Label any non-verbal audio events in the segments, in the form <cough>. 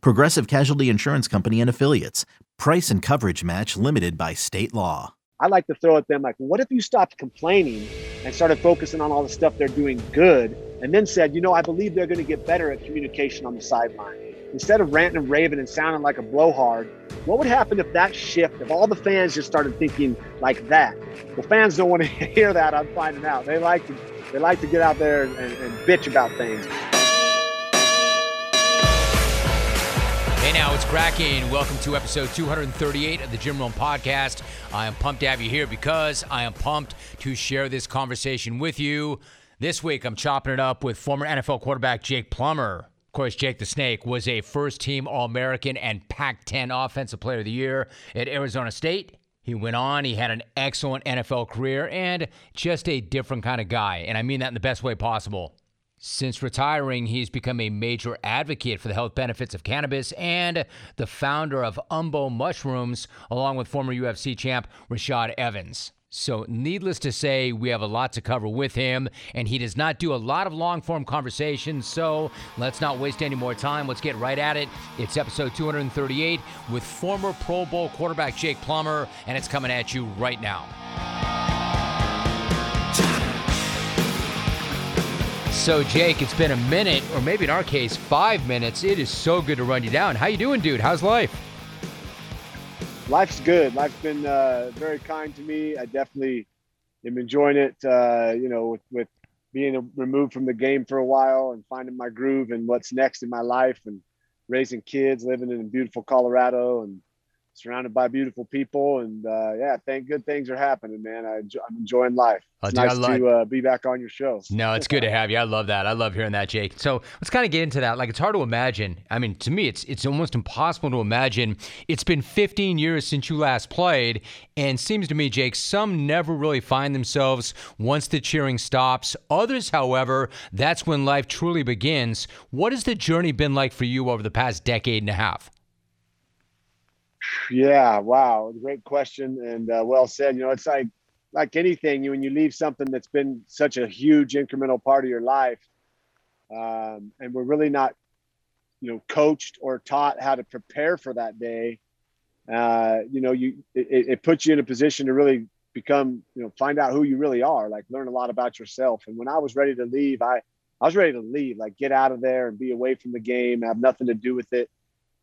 Progressive Casualty Insurance Company and Affiliates. Price and coverage match limited by state law. I like to throw at them like, what if you stopped complaining and started focusing on all the stuff they're doing good and then said, you know, I believe they're going to get better at communication on the sideline. Instead of ranting and raving and sounding like a blowhard, what would happen if that shift, if all the fans just started thinking like that? Well, fans don't want to <laughs> hear that. I'm finding out. They like to they like to get out there and, and bitch about things. Hey now, it's cracking. Welcome to episode 238 of the Jim Rome Podcast. I am pumped to have you here because I am pumped to share this conversation with you. This week, I'm chopping it up with former NFL quarterback Jake Plummer. Of course, Jake the Snake was a first team All American and Pac 10 Offensive Player of the Year at Arizona State. He went on, he had an excellent NFL career and just a different kind of guy. And I mean that in the best way possible. Since retiring, he's become a major advocate for the health benefits of cannabis and the founder of Umbo Mushrooms, along with former UFC champ Rashad Evans. So, needless to say, we have a lot to cover with him, and he does not do a lot of long form conversations. So, let's not waste any more time. Let's get right at it. It's episode 238 with former Pro Bowl quarterback Jake Plummer, and it's coming at you right now. So, Jake, it's been a minute, or maybe in our case, five minutes. It is so good to run you down. How you doing, dude? How's life? life's good. Life's been uh, very kind to me. I definitely am enjoying it. Uh, you know, with, with being removed from the game for a while and finding my groove and what's next in my life and raising kids, living in beautiful Colorado and surrounded by beautiful people. And uh, yeah, thank good things are happening, man. I, am enjoying life. Oh, it's oh, nice love- to uh, be back on your show. No, it's good to have you. I love that. I love hearing that, Jake. So let's kind of get into that. Like, it's hard to imagine. I mean, to me, it's it's almost impossible to imagine. It's been 15 years since you last played, and seems to me, Jake, some never really find themselves once the cheering stops. Others, however, that's when life truly begins. What has the journey been like for you over the past decade and a half? Yeah, wow, great question and uh, well said. You know, it's like like anything, you when you leave something that's been such a huge incremental part of your life, um, and we're really not, you know, coached or taught how to prepare for that day. Uh, you know, you it, it puts you in a position to really become, you know, find out who you really are, like learn a lot about yourself. And when I was ready to leave, I I was ready to leave, like get out of there and be away from the game, have nothing to do with it.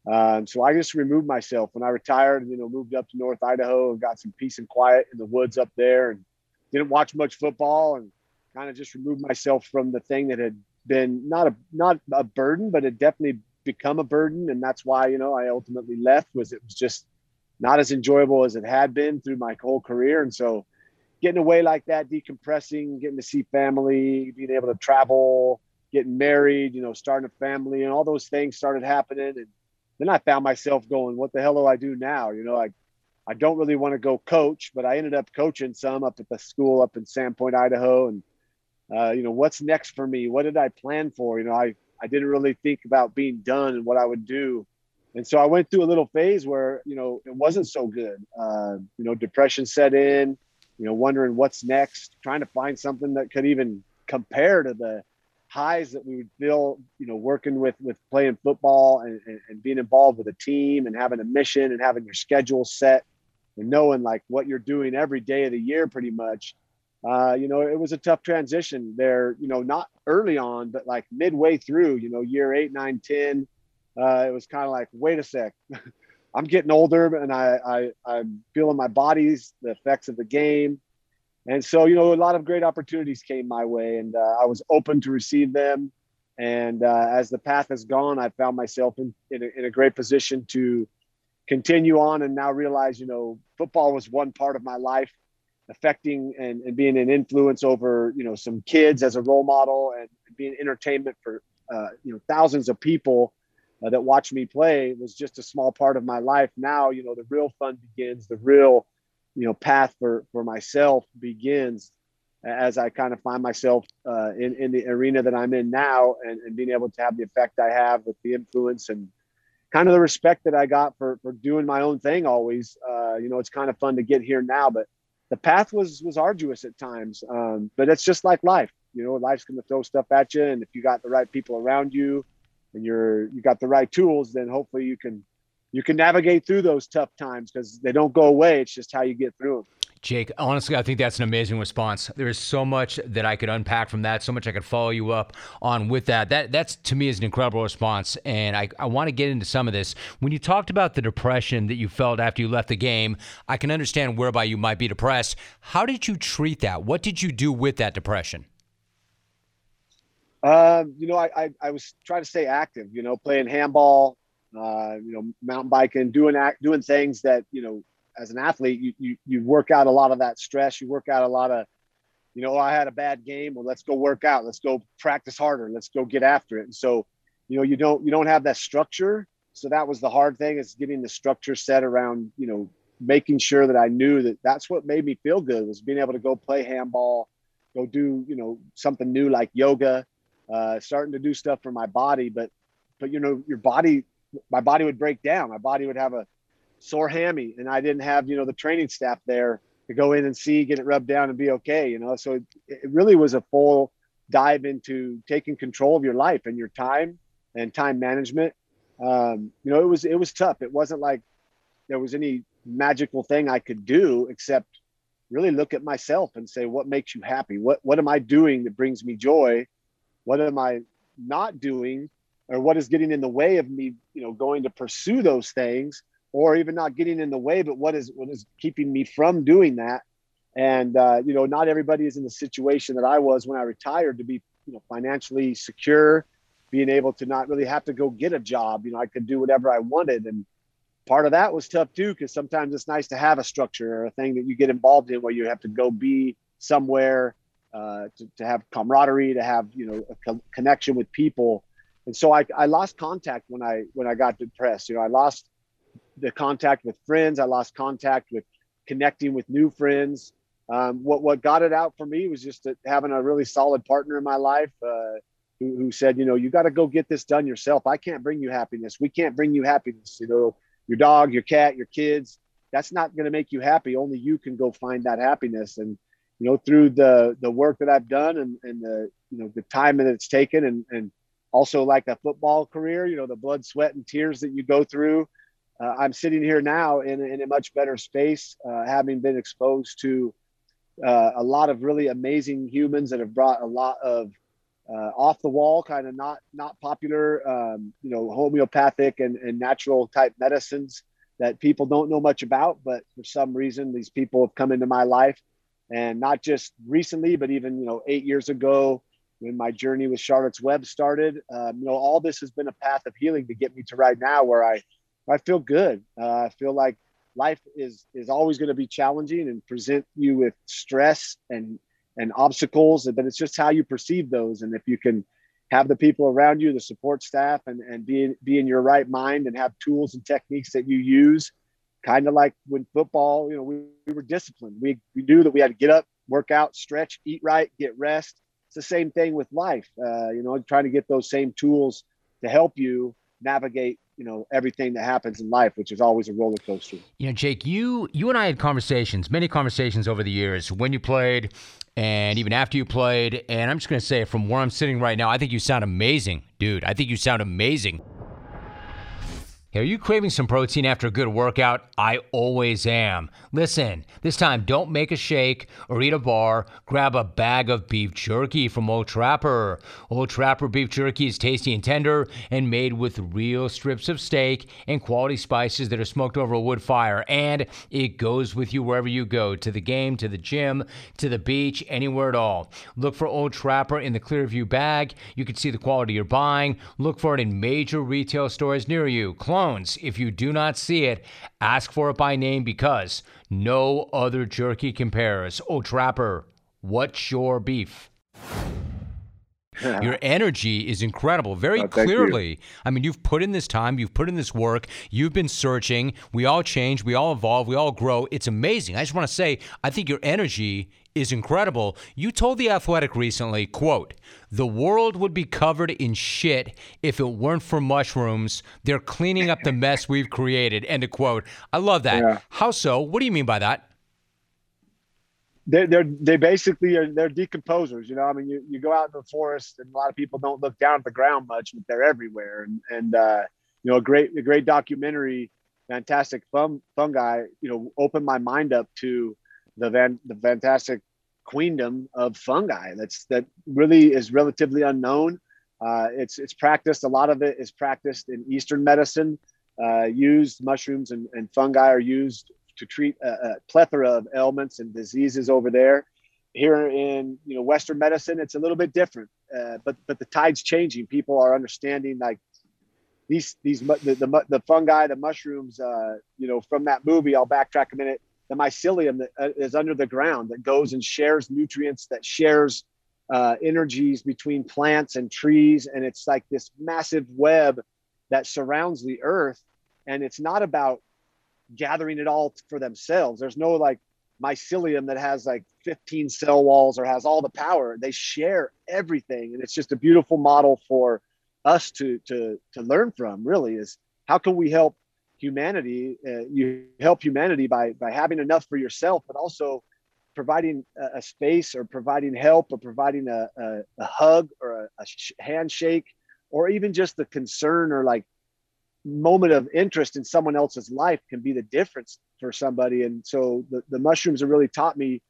Um, so I just removed myself when I retired, you know, moved up to North Idaho and got some peace and quiet in the woods up there and didn't watch much football and kind of just removed myself from the thing that had been not a, not a burden, but it definitely become a burden. And that's why, you know, I ultimately left was it was just not as enjoyable as it had been through my whole career. And so getting away like that, decompressing, getting to see family, being able to travel, getting married, you know, starting a family and all those things started happening. And then I found myself going, what the hell do I do now? You know, I, I don't really want to go coach, but I ended up coaching some up at the school up in Sandpoint, Idaho. And, uh, you know, what's next for me? What did I plan for? You know, I, I didn't really think about being done and what I would do. And so I went through a little phase where, you know, it wasn't so good. Uh, you know, depression set in, you know, wondering what's next, trying to find something that could even compare to the, highs that we would feel, you know, working with with playing football and, and, and, being involved with a team and having a mission and having your schedule set and knowing like what you're doing every day of the year, pretty much. Uh, you know, it was a tough transition there. You know, not early on, but like midway through. You know, year eight, nine, ten. Uh, it was kind of like, wait a sec. <laughs> I'm getting older and I, I I'm feeling my body's the effects of the game and so you know a lot of great opportunities came my way and uh, i was open to receive them and uh, as the path has gone i found myself in, in a, in, a, great position to continue on and now realize you know football was one part of my life affecting and, and being an influence over you know some kids as a role model and being entertainment for uh, you know thousands of people uh, that watched me play was just a small part of my life. Now, you know, the real fun begins, the real, you know, path for, for myself begins as I kind of find myself uh, in, in the arena that I'm in now and, and being able to have the effect I have with the influence and kind of the respect that I got for, for doing my own thing always. Uh, you know, it's kind of fun to get here now, but the path was, was arduous at times. Um, but it's just like life, you know, life's going to throw stuff at you. And if you got the right people around you and you're, you got the right tools, then hopefully you can, you can navigate through those tough times because they don't go away. It's just how you get through them. Jake, honestly, I think that's an amazing response. There is so much that I could unpack from that, so much I could follow you up on with that. That that's to me is an incredible response, and I, I want to get into some of this. When you talked about the depression that you felt after you left the game, I can understand whereby you might be depressed. How did you treat that? What did you do with that depression? Um, you know, I, I, I was trying to stay active. You know, playing handball, uh, you know, mountain biking, doing act, doing things that you know as an athlete, you, you, you work out a lot of that stress. You work out a lot of, you know, oh, I had a bad game. Well, let's go work out. Let's go practice harder. Let's go get after it. And so, you know, you don't, you don't have that structure. So that was the hard thing is getting the structure set around, you know, making sure that I knew that that's what made me feel good was being able to go play handball, go do, you know, something new like yoga, uh, starting to do stuff for my body. But, but, you know, your body, my body would break down. My body would have a, sore hammy and I didn't have, you know, the training staff there to go in and see, get it rubbed down and be okay, you know? So it, it really was a full dive into taking control of your life and your time and time management. Um, you know, it was, it was tough. It wasn't like there was any magical thing I could do except really look at myself and say, what makes you happy? What, what am I doing that brings me joy? What am I not doing? Or what is getting in the way of me, you know, going to pursue those things or even not getting in the way, but what is what is keeping me from doing that? And uh, you know, not everybody is in the situation that I was when I retired to be you know financially secure, being able to not really have to go get a job. You know, I could do whatever I wanted, and part of that was tough too because sometimes it's nice to have a structure or a thing that you get involved in where you have to go be somewhere uh, to, to have camaraderie, to have you know a co- connection with people. And so I, I lost contact when I when I got depressed. You know, I lost the contact with friends. I lost contact with connecting with new friends. Um, what what got it out for me was just having a really solid partner in my life uh, who, who said, you know, you got to go get this done yourself. I can't bring you happiness. We can't bring you happiness. You know, your dog, your cat, your kids. That's not going to make you happy. Only you can go find that happiness. And you know, through the the work that I've done and, and the you know the time that it's taken, and and also like a football career, you know, the blood, sweat, and tears that you go through uh, I'm sitting here now in, in a much better space, uh, having been exposed to uh, a lot of really amazing humans that have brought a lot of uh, off the wall, kind of not not popular, um, you know, homeopathic and, and natural type medicines that people don't know much about. But for some reason, these people have come into my life, and not just recently, but even you know, eight years ago, when my journey with Charlotte's Web started. Um, you know, all this has been a path of healing to get me to right now, where I I feel good. Uh, I feel like life is is always going to be challenging and present you with stress and and obstacles, but it's just how you perceive those. And if you can have the people around you, the support staff, and and be in, be in your right mind and have tools and techniques that you use, kind of like when football, you know, we, we were disciplined. We we knew that we had to get up, work out, stretch, eat right, get rest. It's the same thing with life. Uh, you know, trying to get those same tools to help you navigate you know everything that happens in life which is always a roller coaster. You know jake you you and i had conversations many conversations over the years when you played and even after you played. And i'm just going to say from where i'm sitting right now i think you sound amazing dude. I think you sound amazing are you craving some protein after a good workout? I always am. Listen, this time don't make a shake or eat a bar. Grab a bag of beef jerky from Old Trapper. Old Trapper beef jerky is tasty and tender and made with real strips of steak and quality spices that are smoked over a wood fire. And it goes with you wherever you go to the game, to the gym, to the beach, anywhere at all. Look for Old Trapper in the Clearview bag. You can see the quality you're buying. Look for it in major retail stores near you. If you do not see it, ask for it by name because no other jerky compares. Oh, Trapper, what's your beef? <laughs> Your energy is incredible. Very Oh, clearly. you. I mean, you've put in this time, you've put in this work, you've been searching. We all change, we all evolve, we all grow. It's amazing. I just want to say, I think your energy is incredible. You told the Athletic recently, quote, "The world would be covered in shit if it weren't for mushrooms. They're cleaning up the mess we've created." End of quote. I love that. Yeah. How so? What do you mean by that? they're, they're they basically are they're decomposers you know i mean you, you go out in the forest and a lot of people don't look down at the ground much but they're everywhere and and uh you know a great a great documentary fantastic fun fungi you know opened my mind up to the van the fantastic queendom of fungi that's that really is relatively unknown uh it's it's practiced a lot of it is practiced in eastern medicine uh used mushrooms and, and fungi are used to treat a, a plethora of ailments and diseases over there. Here in you know Western medicine, it's a little bit different, uh, but but the tide's changing. People are understanding like these these the the, the fungi, the mushrooms. Uh, you know, from that movie, I'll backtrack a minute. The mycelium that uh, is under the ground that goes and shares nutrients, that shares uh, energies between plants and trees, and it's like this massive web that surrounds the earth. And it's not about gathering it all for themselves. There's no like mycelium that has like 15 cell walls or has all the power. They share everything, and it's just a beautiful model for us to to to learn from. Really, is how can we help humanity? Uh, you help humanity by by having enough for yourself, but also providing a, a space or providing help or providing a, a, a hug or a, a sh- handshake or even just the concern or like moment of interest in someone else's life can be the difference for somebody. And so the, the mushrooms have really taught me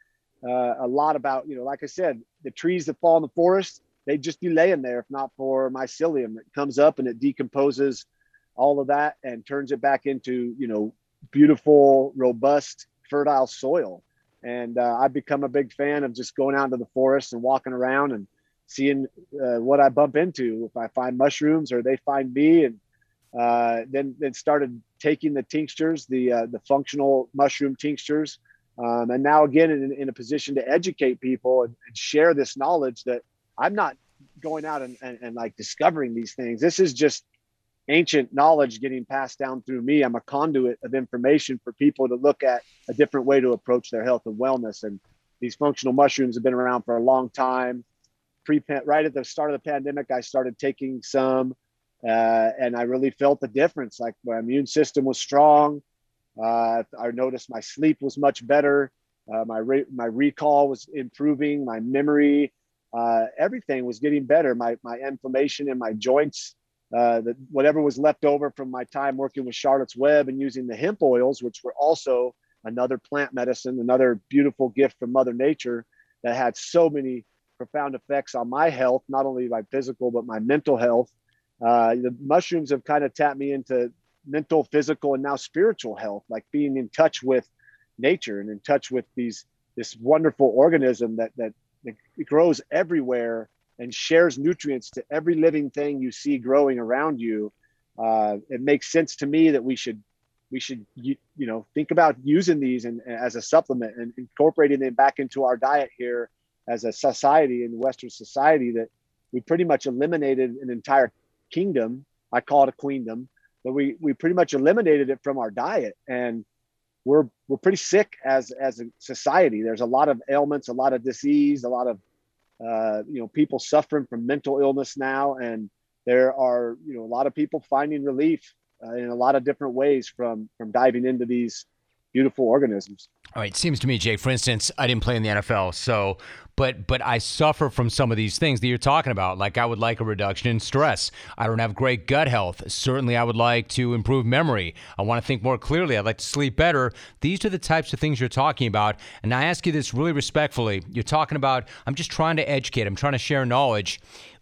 uh, a lot about, you know, like I said, the trees that fall in the forest, they'd just be laying there if not for mycelium. It comes up and it decomposes all of that and turns it back into, you know, beautiful, robust, fertile soil. And uh, I've become a big fan of just going out into the forest and walking around and seeing uh, what I bump into. If I find mushrooms or they find me and uh, then then started taking the tinctures, the uh, the functional mushroom tinctures, um, and now again in, in a position to educate people and, and, share this knowledge that I'm not going out and, and, and like discovering these things. This is just ancient knowledge getting passed down through me. I'm a conduit of information for people to look at a different way to approach their health and wellness. And these functional mushrooms have been around for a long time. Pre right at the start of the pandemic, I started taking some uh, and I really felt the difference. Like my immune system was strong. Uh, I noticed my sleep was much better. Uh, my re- my recall was improving. My memory, uh, everything was getting better. My my inflammation in my joints, uh, that whatever was left over from my time working with Charlotte's Web and using the hemp oils, which were also another plant medicine, another beautiful gift from Mother Nature that had so many profound effects on my health, not only my physical but my mental health. Uh, the mushrooms have kind of tapped me into mental, physical, and now spiritual health, like being in touch with nature and in touch with these this wonderful organism that that, that grows everywhere and shares nutrients to every living thing you see growing around you. Uh, it makes sense to me that we should we should you, you know think about using these and as a supplement and incorporating them back into our diet here as a society in Western society that we pretty much eliminated an entire kingdom. I call it a queendom, but we we pretty much eliminated it from our diet, and we're we're pretty sick as as a society. There's a lot of ailments, a lot of disease, a lot of uh, you know people suffering from mental illness now, and there are you know a lot of people finding relief uh, in a lot of different ways from from diving into these beautiful organisms. All right, it seems to me, Jake. For instance, I didn't play in the NFL, so but but I suffer from some of these things that you're talking about. Like I would like a reduction in stress. I don't have great gut health. Certainly, I would like to improve memory. I want to think more clearly. I'd like to sleep better. These are the types of things you're talking about. And I ask you this really respectfully. You're talking about. I'm just trying to educate. I'm trying to share knowledge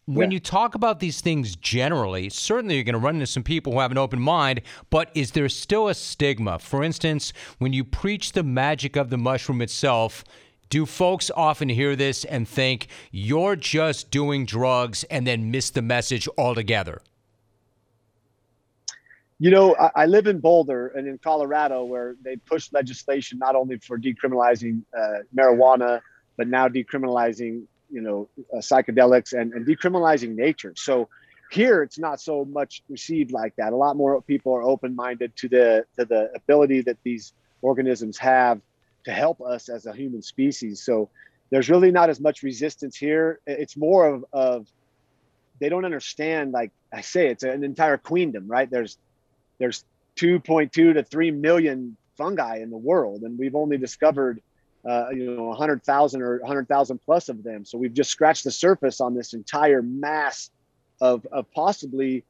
when yeah. you talk about these things generally, certainly you're going to run into some people who have an open mind, but is there still a stigma? For instance, when you preach the magic of the mushroom itself, do folks often hear this and think you're just doing drugs and then miss the message altogether? You know, I, I live in Boulder and in Colorado where they pushed legislation not only for decriminalizing uh, marijuana, but now decriminalizing you know, uh, psychedelics and, and decriminalizing nature. So here it's not so much received like that. A lot more people are open-minded to the to the ability that these organisms have to help us as a human species. So there's really not as much resistance here. It's more of, of they don't understand. Like I say, it's an entire queendom, right? There's there's 2.2 to 3 million fungi in the world, and we've only discovered uh, you know 100,000 or 100,000 plus of them. So we've just scratched the surface on this entire mass of of possibly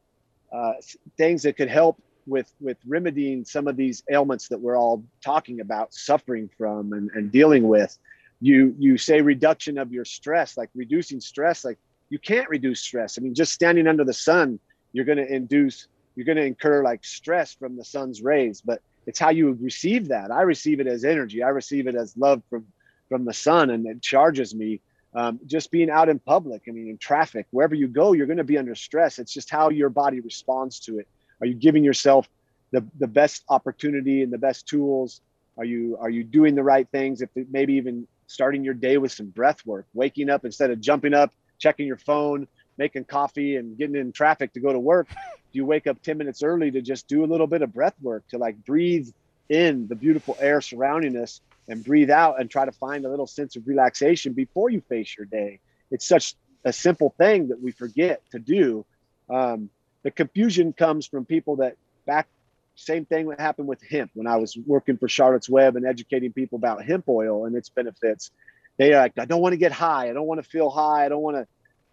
uh, things that could help with with remedying some of these ailments that we're all talking about suffering from and, and dealing with. You you say reduction of your stress like reducing stress like you can't reduce stress. I mean just standing under the sun you're going to induce you're going to incur like stress from the sun's rays. But it's how you receive that. I receive it as energy. I receive it as love from from the sun and it charges me um, just being out in public i mean in traffic. Wherever you go you're going to be under stress. It's just how your body responds to it. Are you giving yourself the, the best opportunity and the best tools? Are you are you doing the right things? If maybe even starting your day with some breath work waking up instead of jumping up checking your phone making coffee and getting in traffic to go to work do <laughs> you wake up 10 minutes early to just do a little bit of breath work to like breathe in the beautiful air surrounding us and breathe out and try to find a little sense of relaxation before you face your day it's such a simple thing that we forget to do um, the confusion comes from people that back same thing that happened with hemp when I was working for Charlotte's Web and educating people about hemp oil and its benefits. They are like, I don't want to get high. I don't want to feel high. I don't want to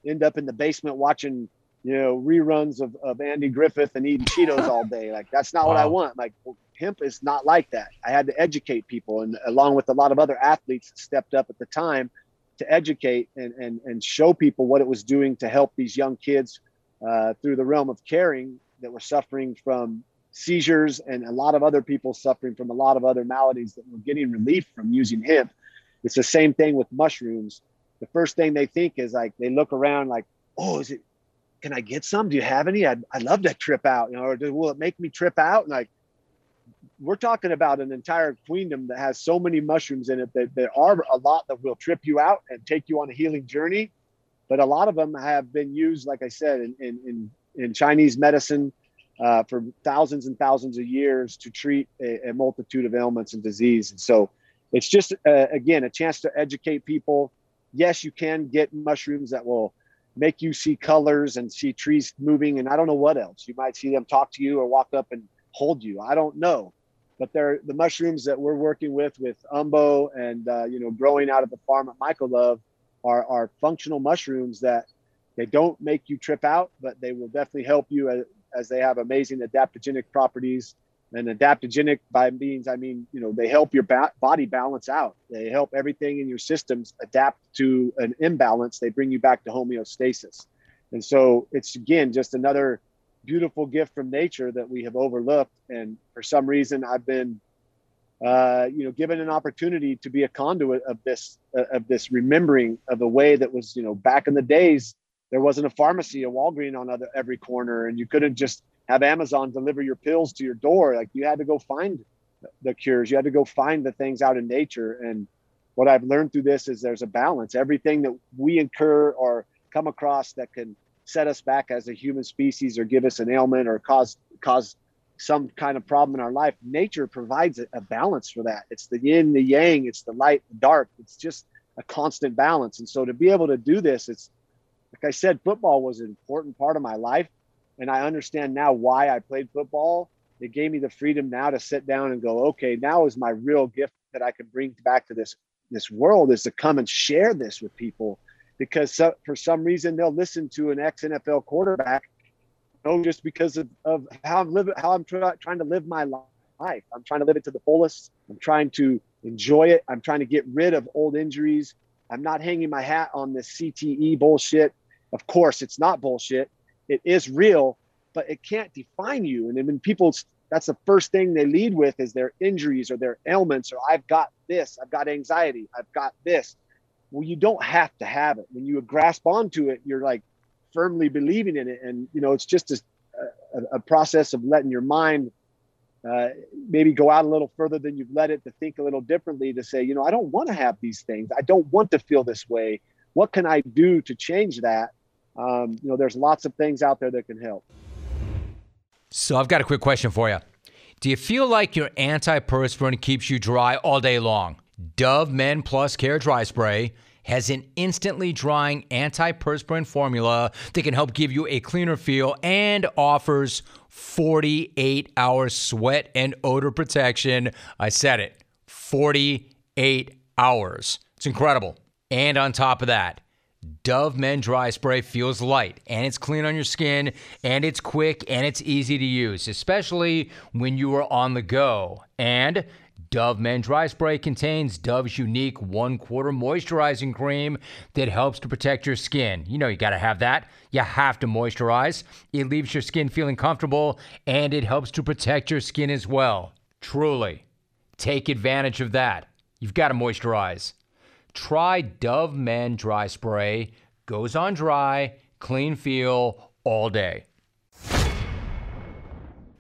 end up in the basement watching, you know, reruns of, of Andy Griffith and eating Cheetos all <laughs> day. Like, that's not wow. what I want. Like, well, hemp is not like that. I had to educate people, and along with a lot of other athletes that stepped up at the time to educate and, and, and show people what it was doing to help these young kids uh, through the realm of caring that were suffering from seizures and a lot of other people suffering from a lot of other maladies that were getting relief from using hemp. It's the same thing with mushrooms. The first thing they think is like they look around like, oh, is it? Can I get some? Do you have any? I'd, I'd love to trip out, you know, or will it make me trip out? And like, we're talking about an entire queendom that has so many mushrooms in it that there are a lot that will trip you out and take you on a healing journey. But a lot of them have been used, like I said, in, in, in, in Chinese medicine, uh, for thousands and thousands of years to treat a, a multitude of ailments and disease. And so it's just, uh, again, a chance to educate people. Yes, you can get mushrooms that will make you see colors and see trees moving. And I don't know what else. You might see them talk to you or walk up and hold you. I don't know. But they're the mushrooms that we're working with, with Umbo and, uh, you know, growing out of the farm at Michael Love are, are functional mushrooms that they don't make you trip out, but they will definitely help you uh, as they have amazing adaptogenic properties. And adaptogenic by means, I mean, you know, they help your ba- body balance out. They help everything in your systems adapt to an imbalance. They bring you back to homeostasis. And so it's again just another beautiful gift from nature that we have overlooked. And for some reason, I've been, uh, you know, given an opportunity to be a conduit of this, uh, of this remembering of a way that was, you know, back in the days there wasn't a pharmacy, a Walgreen on other, every corner, and you couldn't just have Amazon deliver your pills to your door. Like you had to go find the cures. You had to go find the things out in nature. And what I've learned through this is there's a balance. Everything that we incur or come across that can set us back as a human species or give us an ailment or cause cause some kind of problem in our life, nature provides a, a balance for that. It's the yin, the yang, it's the light, the dark. It's just a constant balance. And so to be able to do this, it's like I said, football was an important part of my life. And I understand now why I played football. It gave me the freedom now to sit down and go, okay, now is my real gift that I can bring back to this this world is to come and share this with people because so, for some reason they'll listen to an ex NFL quarterback, you know, just because of, of how I'm living, how I'm try, trying to live my life. I'm trying to live it to the fullest. I'm trying to enjoy it. I'm trying to get rid of old injuries. I'm not hanging my hat on this CTE bullshit. Of course, it's not bullshit. It is real, but it can't define you. And when people, that's the first thing they lead with is their injuries or their ailments, or I've got this, I've got anxiety, I've got this. Well, you don't have to have it. When you grasp onto it, you're like firmly believing in it. And, you know, it's just a, a, a process of letting your mind uh, maybe go out a little further than you've let it to think a little differently to say, you know, I don't want to have these things. I don't want to feel this way what can I do to change that? Um, you know, there's lots of things out there that can help. So I've got a quick question for you. Do you feel like your antiperspirant keeps you dry all day long? Dove Men Plus Care Dry Spray has an instantly drying antiperspirant formula that can help give you a cleaner feel and offers 48 hour sweat and odor protection. I said it 48 hours. It's incredible. And on top of that, Dove Men Dry Spray feels light and it's clean on your skin and it's quick and it's easy to use, especially when you are on the go. And Dove Men Dry Spray contains Dove's unique one quarter moisturizing cream that helps to protect your skin. You know, you got to have that. You have to moisturize. It leaves your skin feeling comfortable and it helps to protect your skin as well. Truly, take advantage of that. You've got to moisturize. Try Dove Men Dry Spray. Goes on dry, clean feel all day.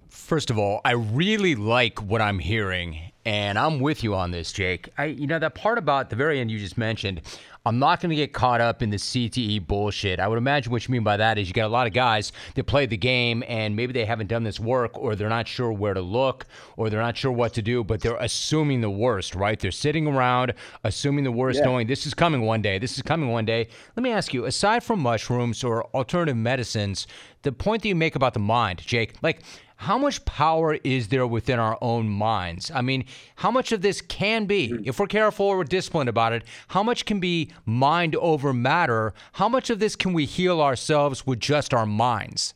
First of all, I really like what I'm hearing, and I'm with you on this, Jake. I, you know, that part about the very end you just mentioned, I'm not going to get caught up in the CTE bullshit. I would imagine what you mean by that is you got a lot of guys that play the game and maybe they haven't done this work or they're not sure where to look or they're not sure what to do, but they're assuming the worst, right? They're sitting around assuming the worst, yeah. knowing this is coming one day. This is coming one day. Let me ask you, aside from mushrooms or alternative medicines, the point that you make about the mind, Jake, like how much power is there within our own minds? I mean, how much of this can be, hmm. if we're careful or we're disciplined about it, how much can be mind over matter? How much of this can we heal ourselves with just our minds?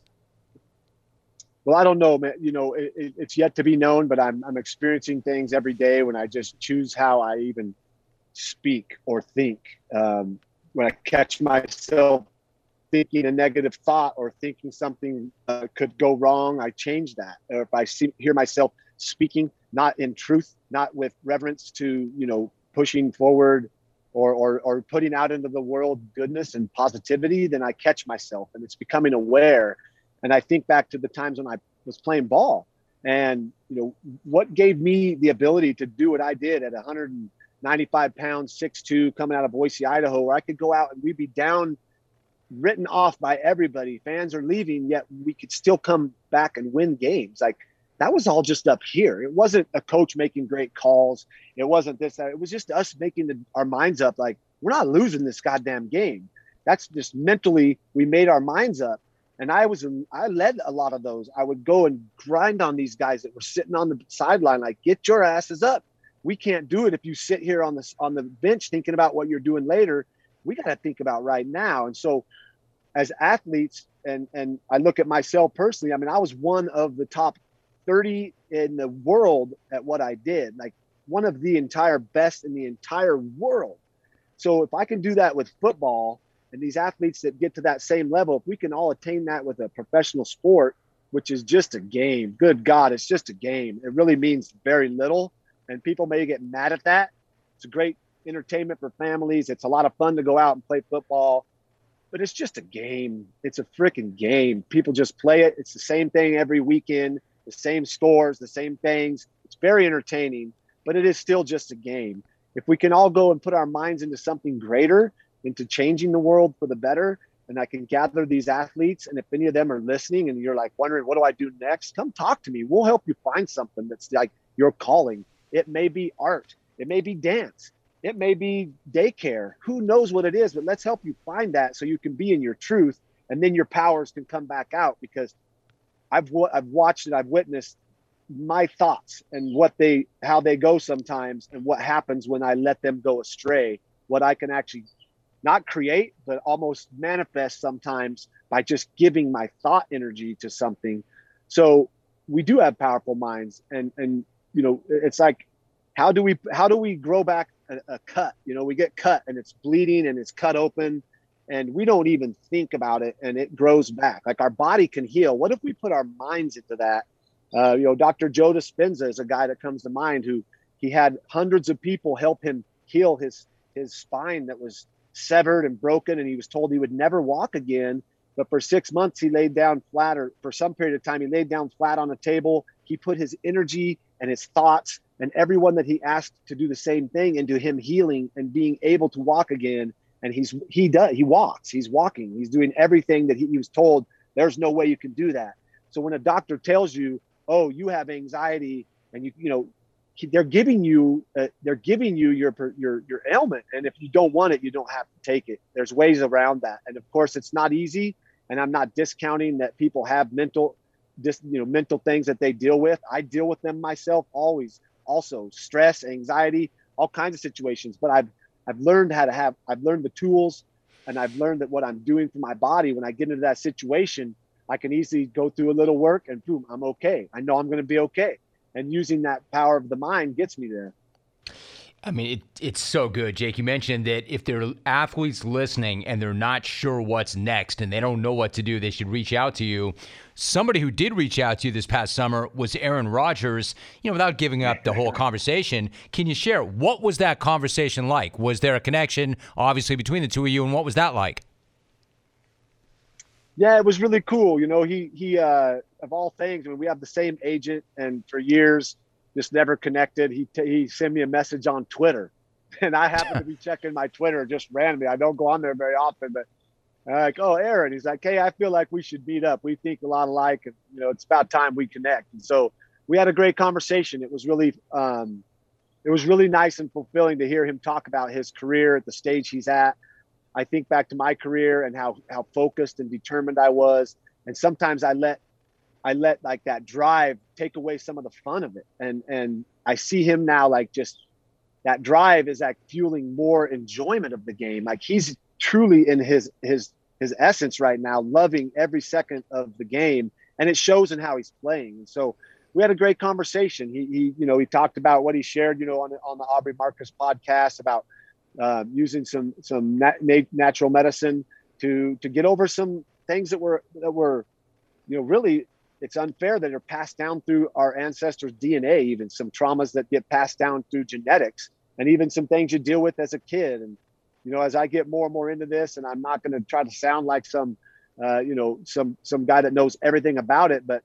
Well, I don't know, man. You know, it, it, it's yet to be known, but I'm, I'm experiencing things every day when I just choose how I even speak or think. Um, when I catch myself thinking a negative thought or thinking something uh, could go wrong, I change that. Or if I see, hear myself speaking not in truth, not with reverence to you know pushing forward or, or or putting out into the world goodness and positivity, then I catch myself, and it's becoming aware. And I think back to the times when I was playing ball, and you know what gave me the ability to do what I did at 195 pounds, 6'2", coming out of Boise, Idaho, where I could go out and we'd be down written off by everybody. Fans are leaving, yet we could still come back and win games. Like that was all just up here. It wasn't a coach making great calls. It wasn't this. That. It was just us making the, our minds up. Like we're not losing this goddamn game. That's just mentally we made our minds up. And I was I led a lot of those. I would go and grind on these guys that were sitting on the sideline. Like get your asses up. We can't do it if you sit here on the on the bench thinking about what you're doing later we got to think about right now. And so, as athletes, and and I look at myself personally. I mean, I was one of the top 30 in the world at what I did, like one of the entire best in the entire world. So if I can do that with football and these athletes that get to that same level, if we can all attain that with a professional sport, which is just a game, good God, it's just a game. It really means very little. And people may get mad at that. It's a great entertainment for families. It's a lot of fun to go out and play football, but it's just a game. It's a freaking game. People just play it. It's the same thing every weekend, the same scores, the same things. It's very entertaining, but it is still just a game. If we can all go and put our minds into something greater, into changing the world for the better, and I can gather these athletes, and if any of them are listening and you're like wondering, what do I do next? Come talk to me. We'll help you find something that's like your calling. It may be art, it may be dance, it may be daycare. Who knows what it is, but let's help you find that so you can be in your truth and then your powers can come back out because I've I've watched it, I've witnessed my thoughts and what they how they go sometimes and what happens when I let them go astray. What I can actually not create but almost manifest sometimes by just giving my thought energy to something. So we do have powerful minds and and you know it's like how do we how do we grow back a, a cut. You know, we get cut and it's bleeding and it's cut open and we don't even think about it and it grows back. Like our body can heal. What if we put our minds into that? Uh, you know, Dr. Joe Dispenza is a guy that comes to mind who he had hundreds of people help him heal his his spine that was severed and broken, and he was told he would never walk again. But for six months, he laid down flat, or for some period of time, he laid down flat on a table. He put his energy and his thoughts and everyone that he asked to do the same thing and into him healing and being able to walk again. and he's he does he walks he's walking he's doing everything that he, he was told. There's no way you can do that. So when a doctor tells you oh you have anxiety and you you know they're giving you uh, they're giving you your your your ailment. And if you don't want it you don't have to take it. There's ways around that. And of course it's not easy. And i'm not discounting that people have mental just you know mental things that they deal with. I deal with them myself always also stress anxiety all kinds of situations. But i've i've learned how to have i've learned the tools and i've learned that what i'm doing for my body when i get into that situation i can easily go through a little work and boom i'm okay. I know i'm to be okay. And using that power of the mind gets me there. I mean, it, it's so good, Jake. You mentioned that if there are athletes listening and they're not sure what's next and they don't know what to do, they should reach out to you. Somebody who did reach out to you this past summer was Aaron Rodgers. You know, without giving up the whole conversation, can you share what was that conversation like? Was there a connection, obviously, between the two of you, and what was that like? Yeah, it was really cool. You know, he he uh, of all things, I mean, we have the same agent, and for years, just never connected. He t- he sent me a message on Twitter, <laughs> and I happen to be <laughs> checking my Twitter just randomly. I don't go on there very often, but I'm like, oh, Aaron, he's like, hey, I feel like we should meet up. We think a lot alike, and you know, it's about time we connect. And so we had a great conversation. It was really, um, it was really nice and fulfilling to hear him talk about his career at the stage he's at. I think back to my career and how how focused and determined I was, and sometimes I let I let like that drive take away some of the fun of it. And and I see him now like just that drive is like fueling more enjoyment of the game. Like he's truly in his his his essence right now, loving every second of the game, and it shows in how he's playing. And so we had a great conversation. He, he you know, he talked about what he shared, you know, on on the Aubrey Marcus podcast about uh, using some some nat- natural medicine to to get over some things that were that were, you know, really it's unfair that are passed down through our ancestors' DNA, even some traumas that get passed down through genetics, and even some things you deal with as a kid. And you know, as I get more and more into this, and I'm not going to try to sound like some, uh, you know, some some guy that knows everything about it, but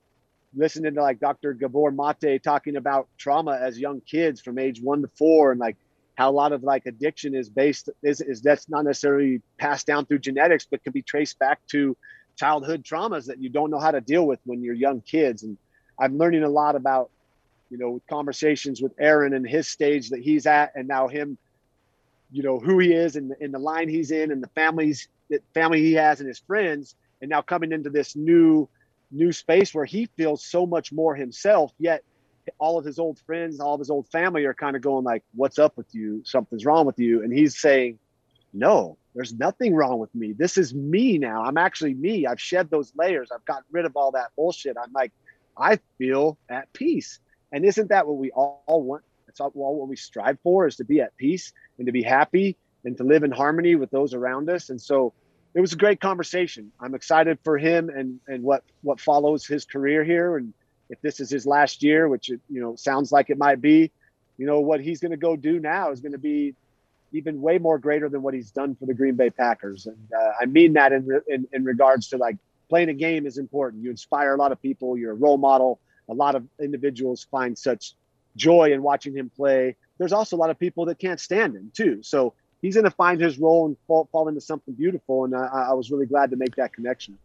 listening to like Dr. Gabor Mate talking about trauma as young kids from age one to four, and like how a lot of like addiction is based is, is that's not necessarily passed down through genetics, but can be traced back to childhood traumas that you don't know how to deal with when you're young kids. And I'm learning a lot about, you know, conversations with Aaron and his stage that he's at, and now him, you know, who he is and in the line he's in and the families that family he has and his friends, and now coming into this new new space where he feels so much more himself, yet all of his old friends, all of his old family are kind of going like, "What's up with you? Something's wrong with you," and he's saying, "No, there's nothing wrong with me. This is me now. I'm actually me. I've shed those layers. I've gotten rid of all that bullshit. I'm like, I feel at peace. And isn't that what we all, want? That's all, all what we strive for is to be at peace and to be happy and to live in harmony with those around us. And so it was a great conversation. I'm excited for him and, and what, what follows his career here. And if this is his last year, which, it, you know, sounds like it might be, you know, what he's going to go do now is going to be even way more greater than what he's done for the Green Bay Packers. And uh, I mean that in, in, in regards to like playing a game is important. You inspire a lot of people. You're a role model. A lot of individuals find such joy in watching him play. There's also a lot of people that can't stand him too. So he's going to find his role and fall, fall into something beautiful. And I, I was really glad to make that connection.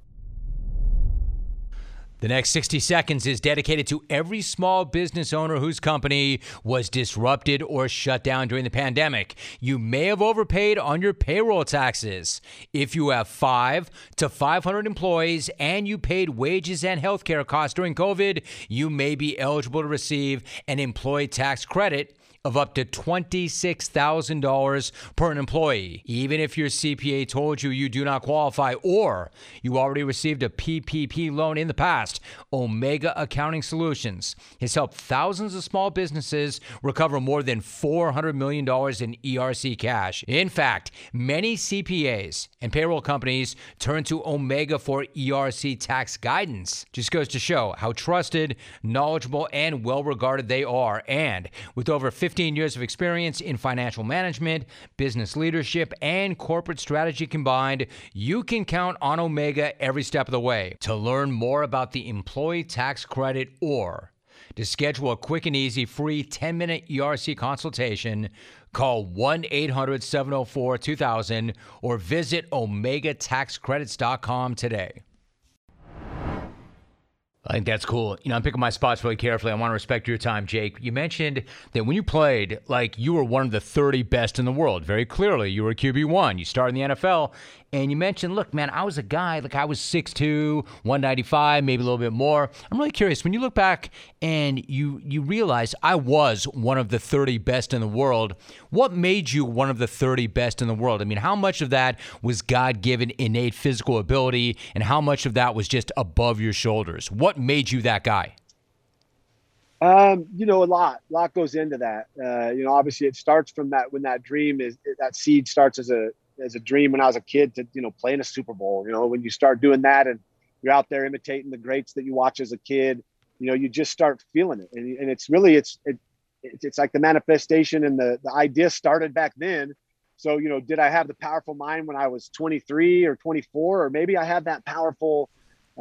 The next 60 seconds is dedicated to every small business owner whose company was disrupted or shut down during the pandemic. You may have overpaid on your payroll taxes. If you have 5 to 500 employees and you paid wages and healthcare costs during COVID, you may be eligible to receive an employee tax credit of up to $26,000 per an employee, even if your CPA told you you do not qualify or you already received a PPP loan in the past. Omega Accounting Solutions has helped thousands of small businesses recover more than $400 million in ERC cash. In fact, many CPAs and payroll companies turn to Omega for ERC tax guidance. Just goes to show how trusted, knowledgeable, and well regarded they are. And with over 50 15 years of experience in financial management, business leadership, and corporate strategy combined, you can count on Omega every step of the way. To learn more about the employee tax credit or To schedule a quick and easy free 10 minute ERC consultation, call 1 800 704 2000 or visit OmegaTaxCredits.com today. I think that's cool. You know, I'm picking my spots really carefully. I want to respect your time, Jake. You mentioned that when you played, like you were one of the 30 best in the world. Very clearly, you were QB1. You started in the NFL, and you mentioned, look, man, I was a guy, like I was 6'2, 195, maybe a little bit more. I'm really curious. When you look back and you you realize I was one of the 30 best in the world, what made you one of the 30 best in the world? I mean, how much of that was God given innate physical ability, and how much of that was just above your shoulders? What made you that guy? Um, you know, a lot, a lot goes into that. Uh, you know, obviously it starts from that when that dream is that seed starts as a as a dream when I was a kid to you know play in a Super Bowl. You know, when you start doing that and you're out there imitating the greats that you watch as a kid, you know, you just start feeling it, and, and it's really it's it, it's like the manifestation and the the idea started back then. So you know, did I have the powerful mind when I was 23 or 24, or maybe I had that powerful,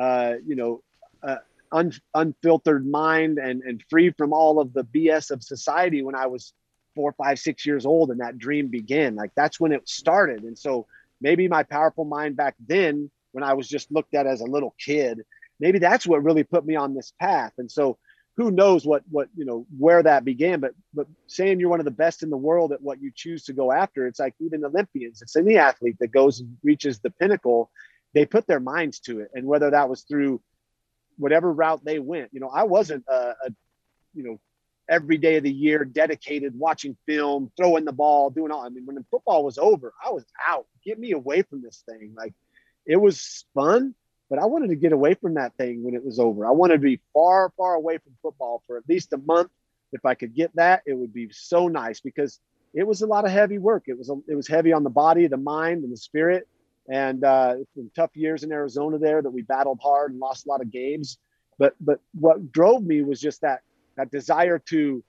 uh, you know, uh, un, unfiltered mind and and free from all of the BS of society when I was four, five, six years old and that dream began. Like that's when it started. And so maybe my powerful mind back then, when I was just looked at as a little kid, maybe that's what really put me on this path. And so who knows what what you know where that began but but saying you're one of the best in the world at what you choose to go after it's like even olympians it's any athlete that goes and reaches the pinnacle they put their minds to it and whether that was through whatever route they went you know i wasn't a, a you know every day of the year dedicated watching film, throwing the ball, doing all. I mean, when the football was over, I was out. Get me away from this thing. Like it was fun, but I wanted to get away from that thing when it was over. I wanted to be far, far away from football for at least a month. If I could get that, it would be so nice because it was a lot of heavy work. It was a, it was heavy on the body, the mind, and the spirit. And uh, tough years in Arizona there that we battled hard and lost a lot of games. But but what drove me was just that that desire to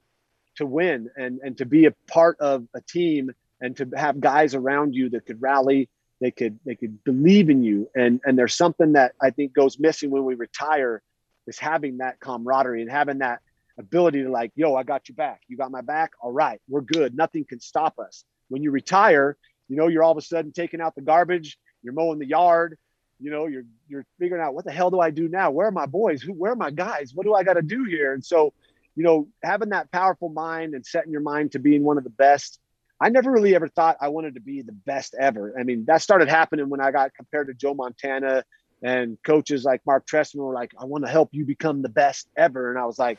to win and and to be a part of a team and to have guys around you that could rally they could they could believe in you. And and there's something that i think goes missing when we retire is having that camaraderie and having that ability to like yo i got your back. You got my back? All right. We're good. Nothing can stop us. When you retire you know you're all of a sudden taking out the garbage you're mowing the yard you know you're you're figuring out what the hell do i do now? Where are my boys? Who where are my guys? What do i got to do here? And so you know, having that powerful mind and setting your mind to being one of the best. I never really ever thought I wanted to be the best ever. I mean, that started happening when I got compared to Joe Montana and coaches like Marc Trestman were like, I want to help you become the best ever. And I was like,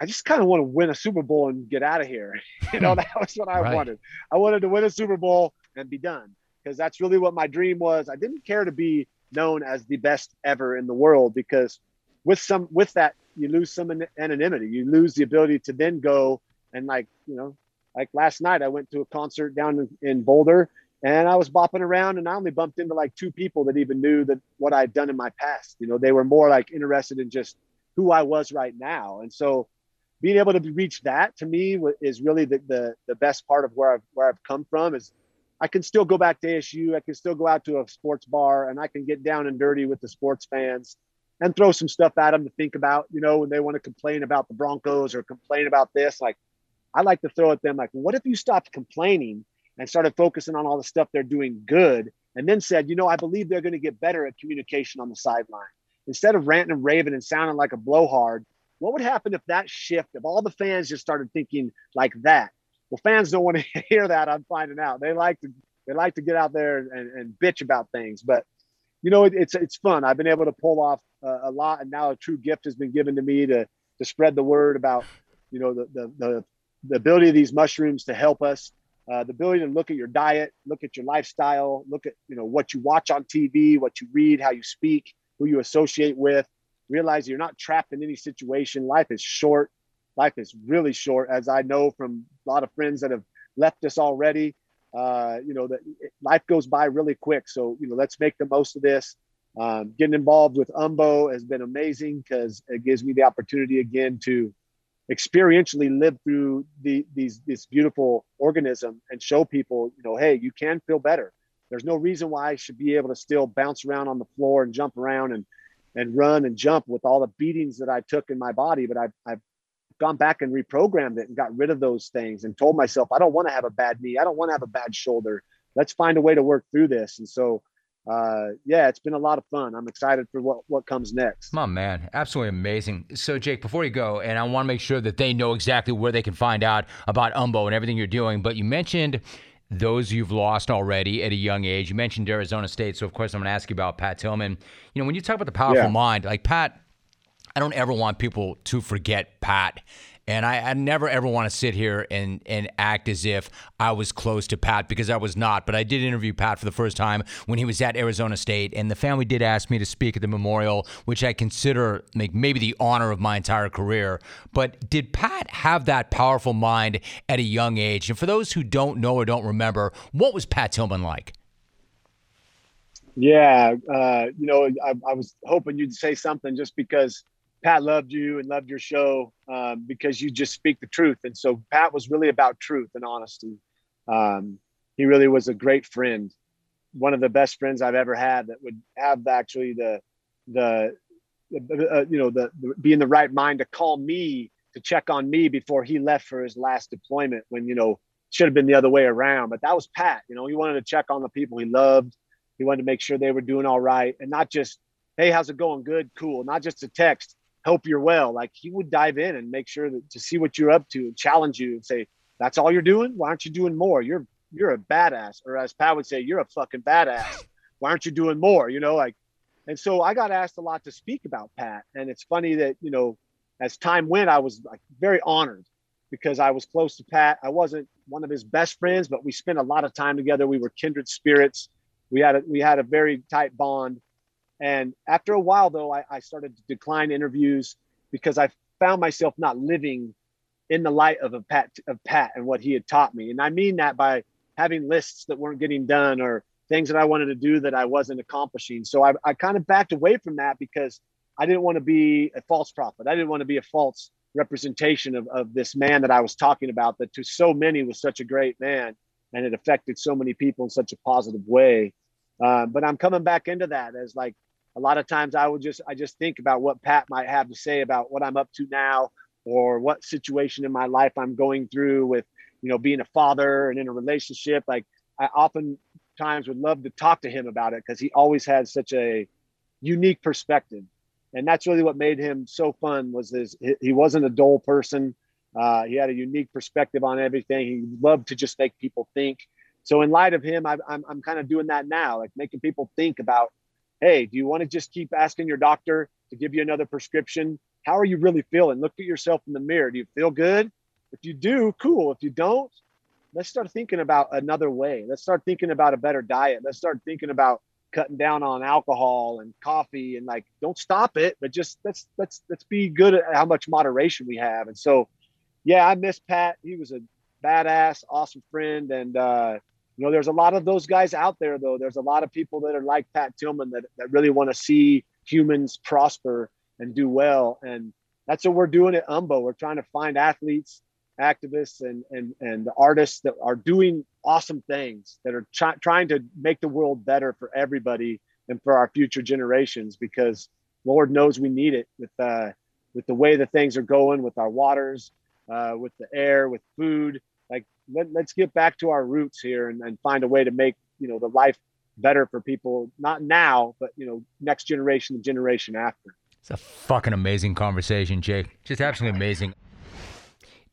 I just kind of want to win a Super Bowl and get out of here. <laughs> you know, that was what I right. wanted. I wanted to win a Super Bowl and be done because that's really what my dream was. I didn't care to be known as the best ever in the world because with some with that you lose some anonymity. You lose the ability to then go and like, you know, like last night I went to a concert down in, in Boulder and I was bopping around and I only bumped into like two people that even knew that what I'd done in my past. You know, they were more like interested in just who I was right now. And so being able to reach that to me is really the, the, the best part of where I've, where I've come from is I can still go back to ASU. I can still go out to a sports bar and I can get down and dirty with the sports fans and throw some stuff at them to think about, you know, when they want to complain about the Broncos or complain about this. Like, I like to throw at them, like, what if you stopped complaining and started focusing on all the stuff they're doing good and then said, you know, I believe they're going to get better at communication on the sideline. Instead of ranting and raving and sounding like a blowhard, what would happen if that shift, if all the fans just started thinking like that? Well, fans don't want to <laughs> hear that. I'm finding out. They like to they like to get out there and, and bitch about things. But you know, it, it's it's fun. I've been able to pull off uh, a lot, and now a true gift has been given to me to to spread the word about, you know, the the the, the ability of these mushrooms to help us. Uh, the ability to look at your diet, look at your lifestyle, look at you know what you watch on TV, what you read, how you speak, who you associate with. Realize you're not trapped in any situation. Life is short. Life is really short, as I know from a lot of friends that have left us already uh, you know, that life goes by really quick. So, you know, let's make the most of this. Um, getting involved with UMBO has been amazing because it gives me the opportunity again to experientially live through the, these this beautiful organism and show people, you know, hey, you can feel better. There's no reason why I should be able to still bounce around on the floor and jump around and and run and jump with all the beatings that I took in my body. But I've, I've gone back and reprogrammed it and got rid of those things and told myself, I don't want to have a bad knee. I don't want to have a bad shoulder. Let's find a way to work through this. And so, uh, yeah, it's been a lot of fun. I'm excited for what, what comes next. My man, absolutely amazing. So, Jake, before you go, and I want to make sure that they know exactly where they can find out about Umbo and everything you're doing, but you mentioned those you've lost already at a young age. You mentioned Arizona State, so of course I'm going to ask you about Pat Tillman. You know, when you talk about the powerful yeah. mind, like Pat, I don't ever want people to forget Pat and I, I, never ever want to sit here and, and act as if I was close to Pat because I was not. But I did interview Pat for the first time when he was at Arizona State. And the family did ask me to speak at the memorial, which I consider like maybe the honor of my entire career. But did Pat have that powerful mind at a young age? And for those who don't know or don't remember, what was Pat Tillman like? Yeah, uh, you know, I, I was hoping you'd say something just because Pat loved you and loved your show um, because you just speak the truth. And so Pat was really about truth and honesty. Um, he really was a great friend, one of the best friends I've ever had that would have actually the, the, uh, you know, the, the, be in the right mind to call me to check on me before he left for his last deployment when, you know, should have been the other way around. But that was Pat, you know, he wanted to check on the people he loved. He wanted to make sure they were doing all right and not just, hey, how's it going? Good, cool. Not just a text hope you're well. Like he would dive in and make sure that to see what you're up to and challenge you and say, that's all you're doing. Why aren't you doing more? You're, you're a badass. Or as Pat would say, you're a fucking badass. Why aren't you doing more? You know, like, and so I got asked a lot to speak about Pat. And it's funny that, you know, as time went, I was like very honored because I was close to Pat. I wasn't one of his best friends, but we spent a lot of time together. We were kindred spirits. We had a, we had a very tight bond and after a while, though, I, I started to decline interviews because I found myself not living in the light of a Pat of Pat and what he had taught me. And I mean that by having lists that weren't getting done or things that I wanted to do that I wasn't accomplishing. So I, I kind of backed away from that because I didn't want to be a false prophet. I didn't want to be a false representation of, of this man that I was talking about that to so many was such a great man and it affected so many people in such a positive way. Uh, but I'm coming back into that as like a lot of times I would just I just think about what Pat might have to say about what I'm up to now or what situation in my life I'm going through with you know being a father and in a relationship. Like I oftentimes would love to talk to him about it because he always had such a unique perspective. And that's really what made him so fun was his he wasn't a dull person. Uh, he had a unique perspective on everything. He loved to just make people think. So in light of him I, I'm, I'm kind of doing that now like making people think about hey, do you want to just keep asking your doctor to give you another prescription? How are you really feeling? Look at yourself in the mirror. Do you feel good? If you do, cool. If you don't, let's start thinking about another way. Let's start thinking about a better diet. Let's start thinking about cutting down on alcohol and coffee and like don't stop it, but just let's let's let's be good at how much moderation we have. And so yeah, I miss Pat. He was a badass, awesome friend. And uh you know, there's a lot of those guys out there, though. There's a lot of people that are like Pat Tillman that, that really want to see humans prosper and do well. And that's what we're doing at UMBO. We're trying to find athletes, activists, and and and the artists that are doing awesome things that are try, trying to make the world better for everybody and for our future generations. Because Lord knows we need it with uh, with the way that things are going with our waters, uh, with the air, with food let, us get back to our roots here and, and find a way to make you know the life better for people not now but you know next generation the generation after. It's a fucking amazing conversation jake. Just absolutely amazing.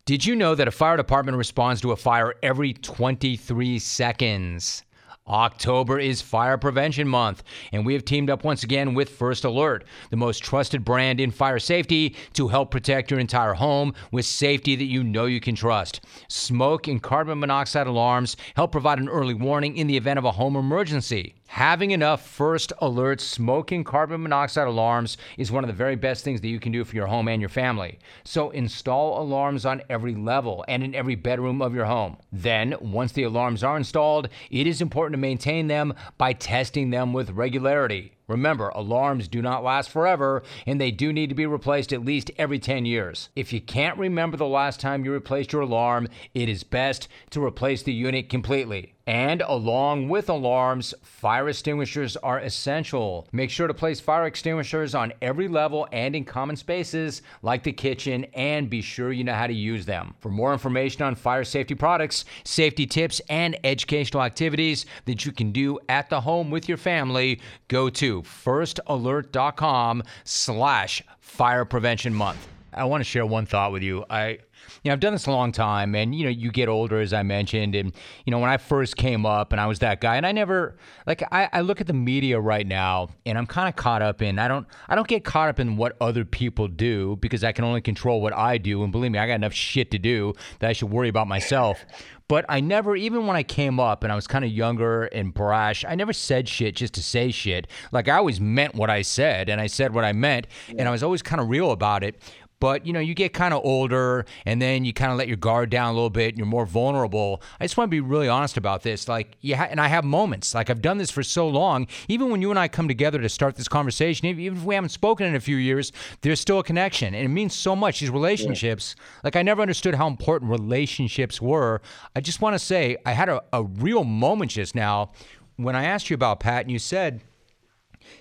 Did you know that a fire department responds to a fire every 23 seconds October is Fire Prevention Month, and we have teamed up once again with First Alert, the most trusted brand in fire safety, to help protect your entire home with safety that you know you can trust. Smoke and carbon monoxide alarms help provide an early warning in the event of a home emergency. Having enough first alert smoke and carbon monoxide alarms is one of the very best things that you can do for your home and your family. So install alarms on every level and in every bedroom of your home. Then, once the alarms are installed, it is important to maintain them by testing them with regularity. Remember, alarms do not last forever, and they do need to be replaced at least every 10 years. If you can't remember the last time you replaced your alarm, it is best to replace the unit completely. And along with alarms, fire extinguishers are essential. Make sure to place fire extinguishers on every level and in common spaces like the kitchen, and be sure you know how to use them. For more information on fire safety products, safety tips, and educational activities that you can do at the home with your family, go to firstalert.com slash fire prevention month. I want to share one thought with you. I you know, I've done this a long time, and you know, you get older, as I mentioned, and you know, when I first came up, and I was that guy, and I never like I, I look at the media right now, and I'm kind of caught up in I don't I don't get caught up in what other people do because I can only control what I do, and believe me, I got enough shit to do that I should worry about myself. But I never, even when I came up and I was kind of younger and brash, I never said shit just to say shit. Like I always meant what I said, and I said what I meant, and I was always kind of real about it. But you know, you get kind of older, and then you kind of let your guard down a little bit, and you're more vulnerable. I just want to be really honest about this. Like, yeah, and I have moments. Like I've done this for so long. Even when you and I come together to start this conversation, even if we haven't spoken in a few years, there's still a connection, and it means so much. These relationships. Like I never understood how important relationships were. I just want to say I had a, a real moment just now when I asked you about Pat, and you said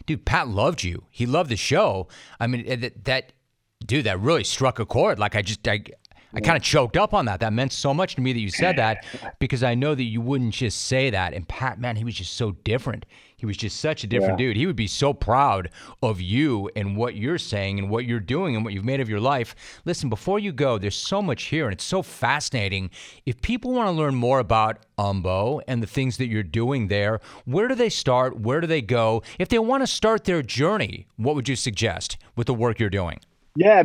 dude, Pat loved you. He loved the show. I mean, eh, that, that dude, that really struck a chord. Like I just, I, I kind of choked up on that. That meant so much to me that you said that <laughs> because I know that you wouldn't just say that. And Pat, man, he was just so different. He was just such a different yeah. dude. He would be so proud of you and what you're saying and what you're doing and what you've made of your life. Listen, before you go, there's so much here and it's so fascinating. If people want to learn more about Umbo and the things that you're doing there, where do they start? Where do they go? If they want to start their journey, what would you suggest with the work you're doing? Yeah,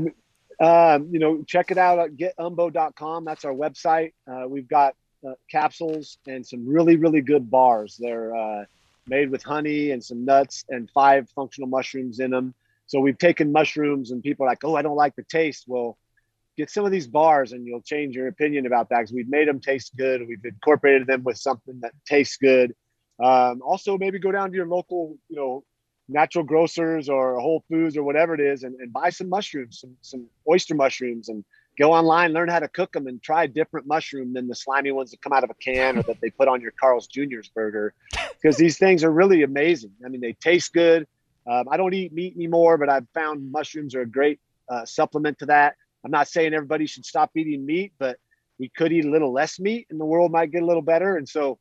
um, you know, check it out at getumbo.com. That's our website. Uh, we've got uh, capsules and some really, really good bars. They're uh, made with honey and some nuts and five functional mushrooms in them. So we've taken mushrooms and people are like, oh, I don't like the taste. Well, get some of these bars and you'll change your opinion about that because we've made them taste good. We've incorporated them with something that tastes good. Um, also, maybe go down to your local, you know, natural grocers or Whole Foods or whatever it is and, and buy some mushrooms, some, some oyster mushrooms and go online, learn how to cook them and try a different mushroom than the slimy ones that come out of a can or that they put on your Carl's Jr.'s burger. Because these things are really amazing. I mean, they taste good. Um, I don't eat meat anymore, but I've found mushrooms are a great uh, supplement to that. I'm not saying everybody should stop eating meat, but we could eat a little less meat and the world might get a little better. And so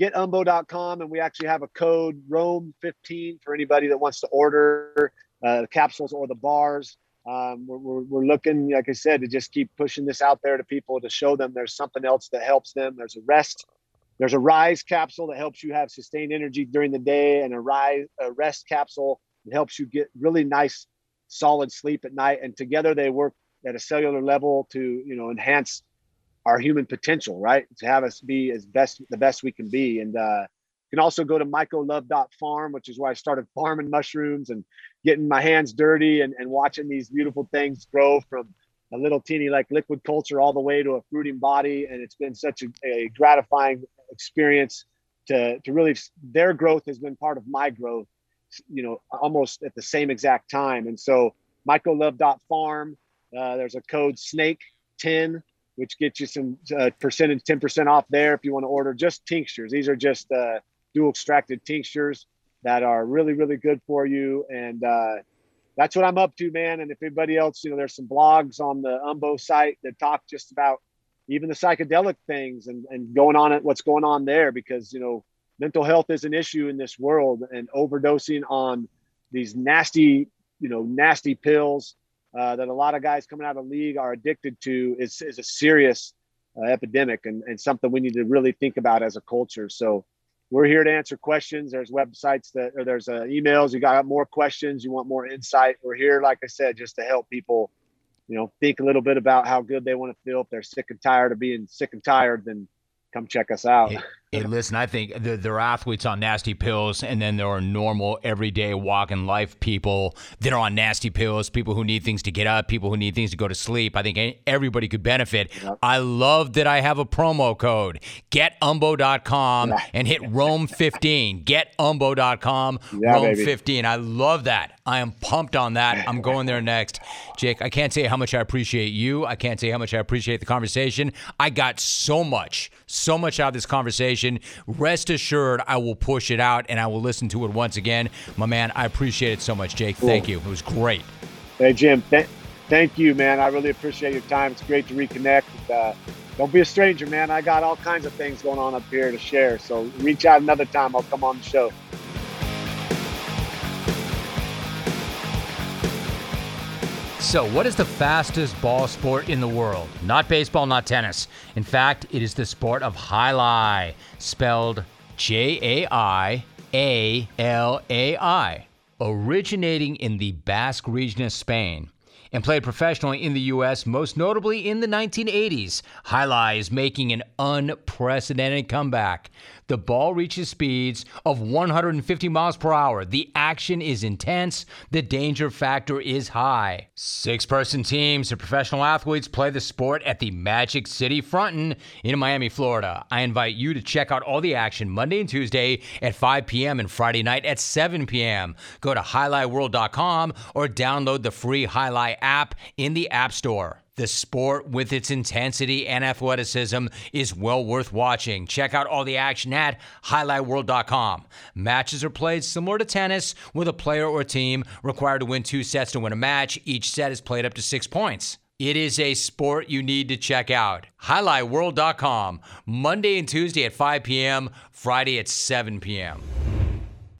getumbo.com and we actually have a code Rome15 for anybody that wants to order uh, the capsules or the bars. Um, we're, we're, we're, looking, like I said, to just keep pushing this out there to people to show them there's something else that helps them. There's a rest, there's a rise capsule that helps you have sustained energy during the day, and a rise a rest capsule that helps you get really nice, solid sleep at night. And together they work at a cellular level to you know enhance our human potential, right? To have us be as best the best we can be. And uh, you can also go to mycolove.farm, which is where I started farming mushrooms and getting my hands dirty and, and watching these beautiful things grow from a little teeny like liquid culture all the way to a fruiting body. And it's been such a, a gratifying experience to, to really their growth has been part of my growth, you know, almost at the same exact time. And so mycolove.farm, uh, there's a code snake 10 which gets you some uh, percentage, 10% off there if you want to order just tinctures. These are just uh, dual extracted tinctures that are really, really good for you. And uh, that's what I'm up to, man. And if anybody else, you know, there's some blogs on the Umbo site that talk just about even the psychedelic things and, and going on it, what's going on there, because, you know, mental health is an issue in this world and overdosing on these nasty, you know, nasty pills uh, that a lot of guys coming out of the league are addicted to is, is a serious uh, epidemic and, and something we need to really think about as a culture. So we're here to answer questions. There's websites that, or there's uh, emails. You got more questions. You want more insight. We're here, like I said, just to help people, you know, think a little bit about how good they want to feel. If they're sick and tired of being sick and tired, then come check us out. Hey, listen, I think there, there, are athletes on nasty pills, and then there are normal, everyday, walking life people that are on nasty pills, people who need things to get up, people who need things to go to sleep. I think everybody could benefit. Yep. I love that I have a promo code getumbo.com yeah. and hit Rome15. Getumbo.com, yeah, Rome15. I love that. I am pumped on that. I'm going there next. Jake, I can't say how much I appreciate you. I can't say how much I appreciate the conversation. I got so much, so much out of this conversation. Rest assured, I will push it out and I will listen to it once again. My man, I appreciate it so much, Jake. Cool. Thank you. It was great. Hey, Jim. Th- thank you, man. I really appreciate your time. It's great to reconnect. Uh, don't be a stranger, man. I got all kinds of things going on up here to share. So reach out another time. I'll come on the show. So, what is the fastest ball sport in the world? Not baseball, not tennis. In fact, it is the sport of jai spelled J A I A L A I, originating in the Basque region of Spain and played professionally in the U.S., most notably in the 1980s. Jai is making an unprecedented comeback. The ball reaches speeds of 150 miles per hour. The action is intense. The danger factor is high. Six person teams of professional athletes play the sport at the Magic City Fronton in Miami, Florida. I invite you to check out all the action Monday and Tuesday at 5 p.m. and Friday night at 7 p.m. Go to highlightworld.com or download the free Highlight app in the App Store. The sport, with its intensity and athleticism, is well worth watching. Check out all the action at highlightworld.com. Matches are played similar to tennis, with a player or team required to win two sets to win a match. Each set is played up to six points. It is a sport you need to check out. HighlightWorld.com, Monday and Tuesday at 5 p.m., Friday at 7 p.m.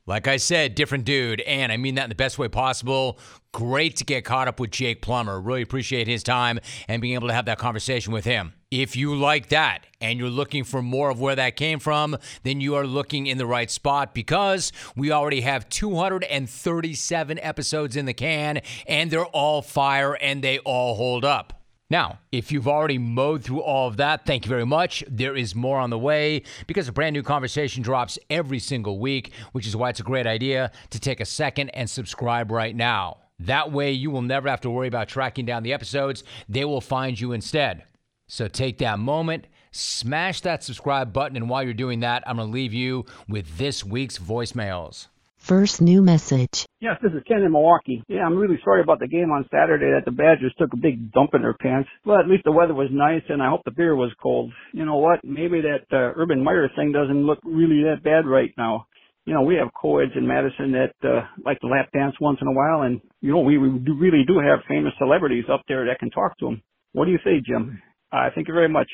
Like I said, different dude, and I mean that in the best way possible. Great to get caught up with Jake Plummer. Really appreciate his time and being able to have that conversation with him. If you like that and you're looking for more of where that came from, then you are looking in the right spot because we already have 237 episodes in the can and they're all fire and they all hold up. Now, if you've already mowed through all of that, thank you very much. There is more on the way because a brand new conversation drops every single week, which is why it's a great idea to take a second and subscribe right now. That way, you will never have to worry about tracking down the episodes, they will find you instead. So take that moment, smash that subscribe button, and while you're doing that, I'm going to leave you with this week's voicemails. First new message. Yes, this is Ken in Milwaukee. Yeah, I'm really sorry about the game on Saturday that the Badgers took a big dump in their pants. But at least the weather was nice and I hope the beer was cold. You know what? Maybe that uh, Urban Meyer thing doesn't look really that bad right now. You know, we have co-eds in Madison that uh, like to lap dance once in a while and, you know, we, we do really do have famous celebrities up there that can talk to them. What do you say, Jim? Uh, thank you very much.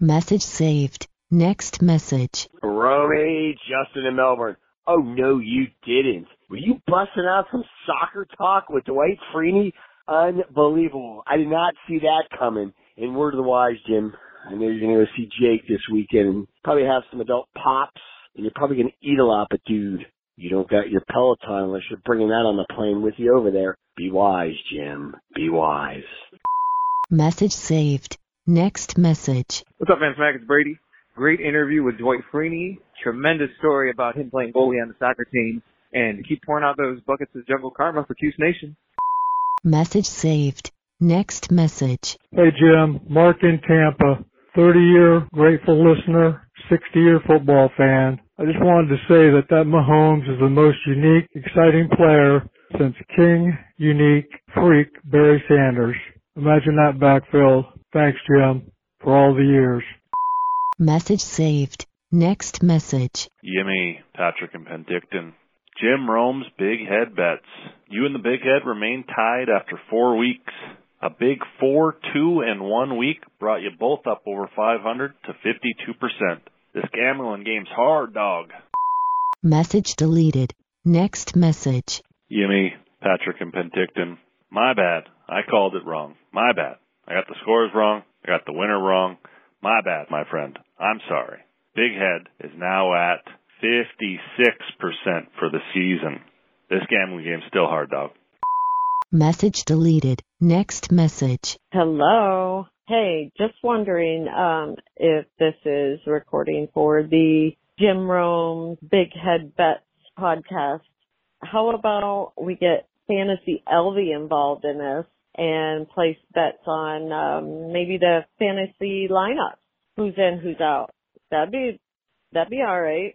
Message saved. Next message. Romy, Justin in Melbourne. Oh no, you didn't. Were you busting out some soccer talk with Dwight Freeney? Unbelievable. I did not see that coming. And word of the wise, Jim. I know you're gonna go see Jake this weekend and probably have some adult pops and you're probably gonna eat a lot, but dude, you don't got your Peloton unless you're bringing that on the plane with you over there. Be wise, Jim. Be wise. Message saved. Next message. What's up, fans? Mac? It's Brady. Great interview with Dwight Freeney. Tremendous story about him playing goalie on the soccer team. And keep pouring out those buckets of jungle karma for Cuse Nation. Message saved. Next message. Hey Jim, Mark in Tampa. 30 year grateful listener, 60 year football fan. I just wanted to say that that Mahomes is the most unique, exciting player since King, Unique, Freak, Barry Sanders. Imagine that backfield. Thanks, Jim, for all the years. Message saved. Next message. Yimmy, Patrick and Penticton. Jim Rome's big head bets. You and the big head remain tied after four weeks. A big four, two, and one week brought you both up over 500 to 52%. This gambling game's hard, dog. Message deleted. Next message. Yimmy, Patrick and Penticton. My bad. I called it wrong. My bad. I got the scores wrong. I got the winner wrong. My bad, my friend. I'm sorry. Big Head is now at 56% for the season. This gambling game's still hard, dog. Message deleted. Next message. Hello. Hey, just wondering um, if this is recording for the Jim Rome Big Head Bets podcast. How about we get Fantasy Elvie involved in this and place bets on um, maybe the fantasy lineup? Who's in, who's out? That'd be that'd be all right.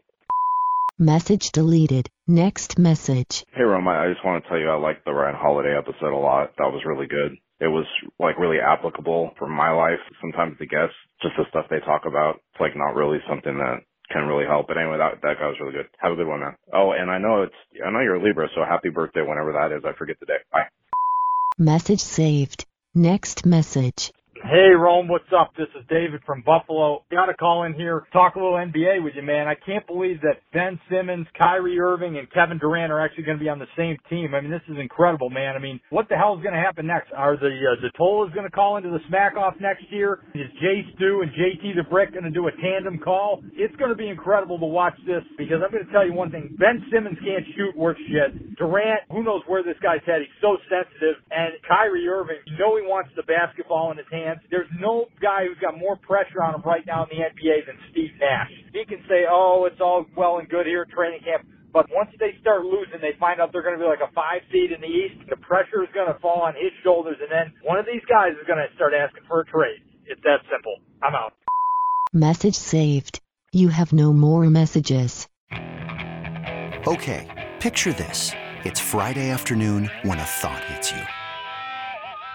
Message deleted. Next message. Hey Rome, I just want to tell you I liked the Ryan Holiday episode a lot. That was really good. It was like really applicable for my life. Sometimes the guests, just the stuff they talk about, it's like not really something that can really help. But anyway, that that guy was really good. Have a good one, man. Oh, and I know it's I know you're a Libra, so happy birthday whenever that is. I forget the day. Bye. Message saved. Next message. Hey, Rome, what's up? This is David from Buffalo. Got to call in here, talk a little NBA with you, man. I can't believe that Ben Simmons, Kyrie Irving, and Kevin Durant are actually going to be on the same team. I mean, this is incredible, man. I mean, what the hell is going to happen next? Are the uh, the Tolas going to call into the smack off next year? Is Jay Stu and JT the Brick going to do a tandem call? It's going to be incredible to watch this because I'm going to tell you one thing. Ben Simmons can't shoot worth shit. Durant, who knows where this guy's head? He's so sensitive. And Kyrie Irving, you know he wants the basketball in his hands. There's no guy who's got more pressure on him right now in the NBA than Steve Nash. He can say, oh, it's all well and good here at training camp. But once they start losing, they find out they're going to be like a five seed in the East. The pressure is going to fall on his shoulders, and then one of these guys is going to start asking for a trade. It's that simple. I'm out. Message saved. You have no more messages. Okay, picture this. It's Friday afternoon when a thought hits you.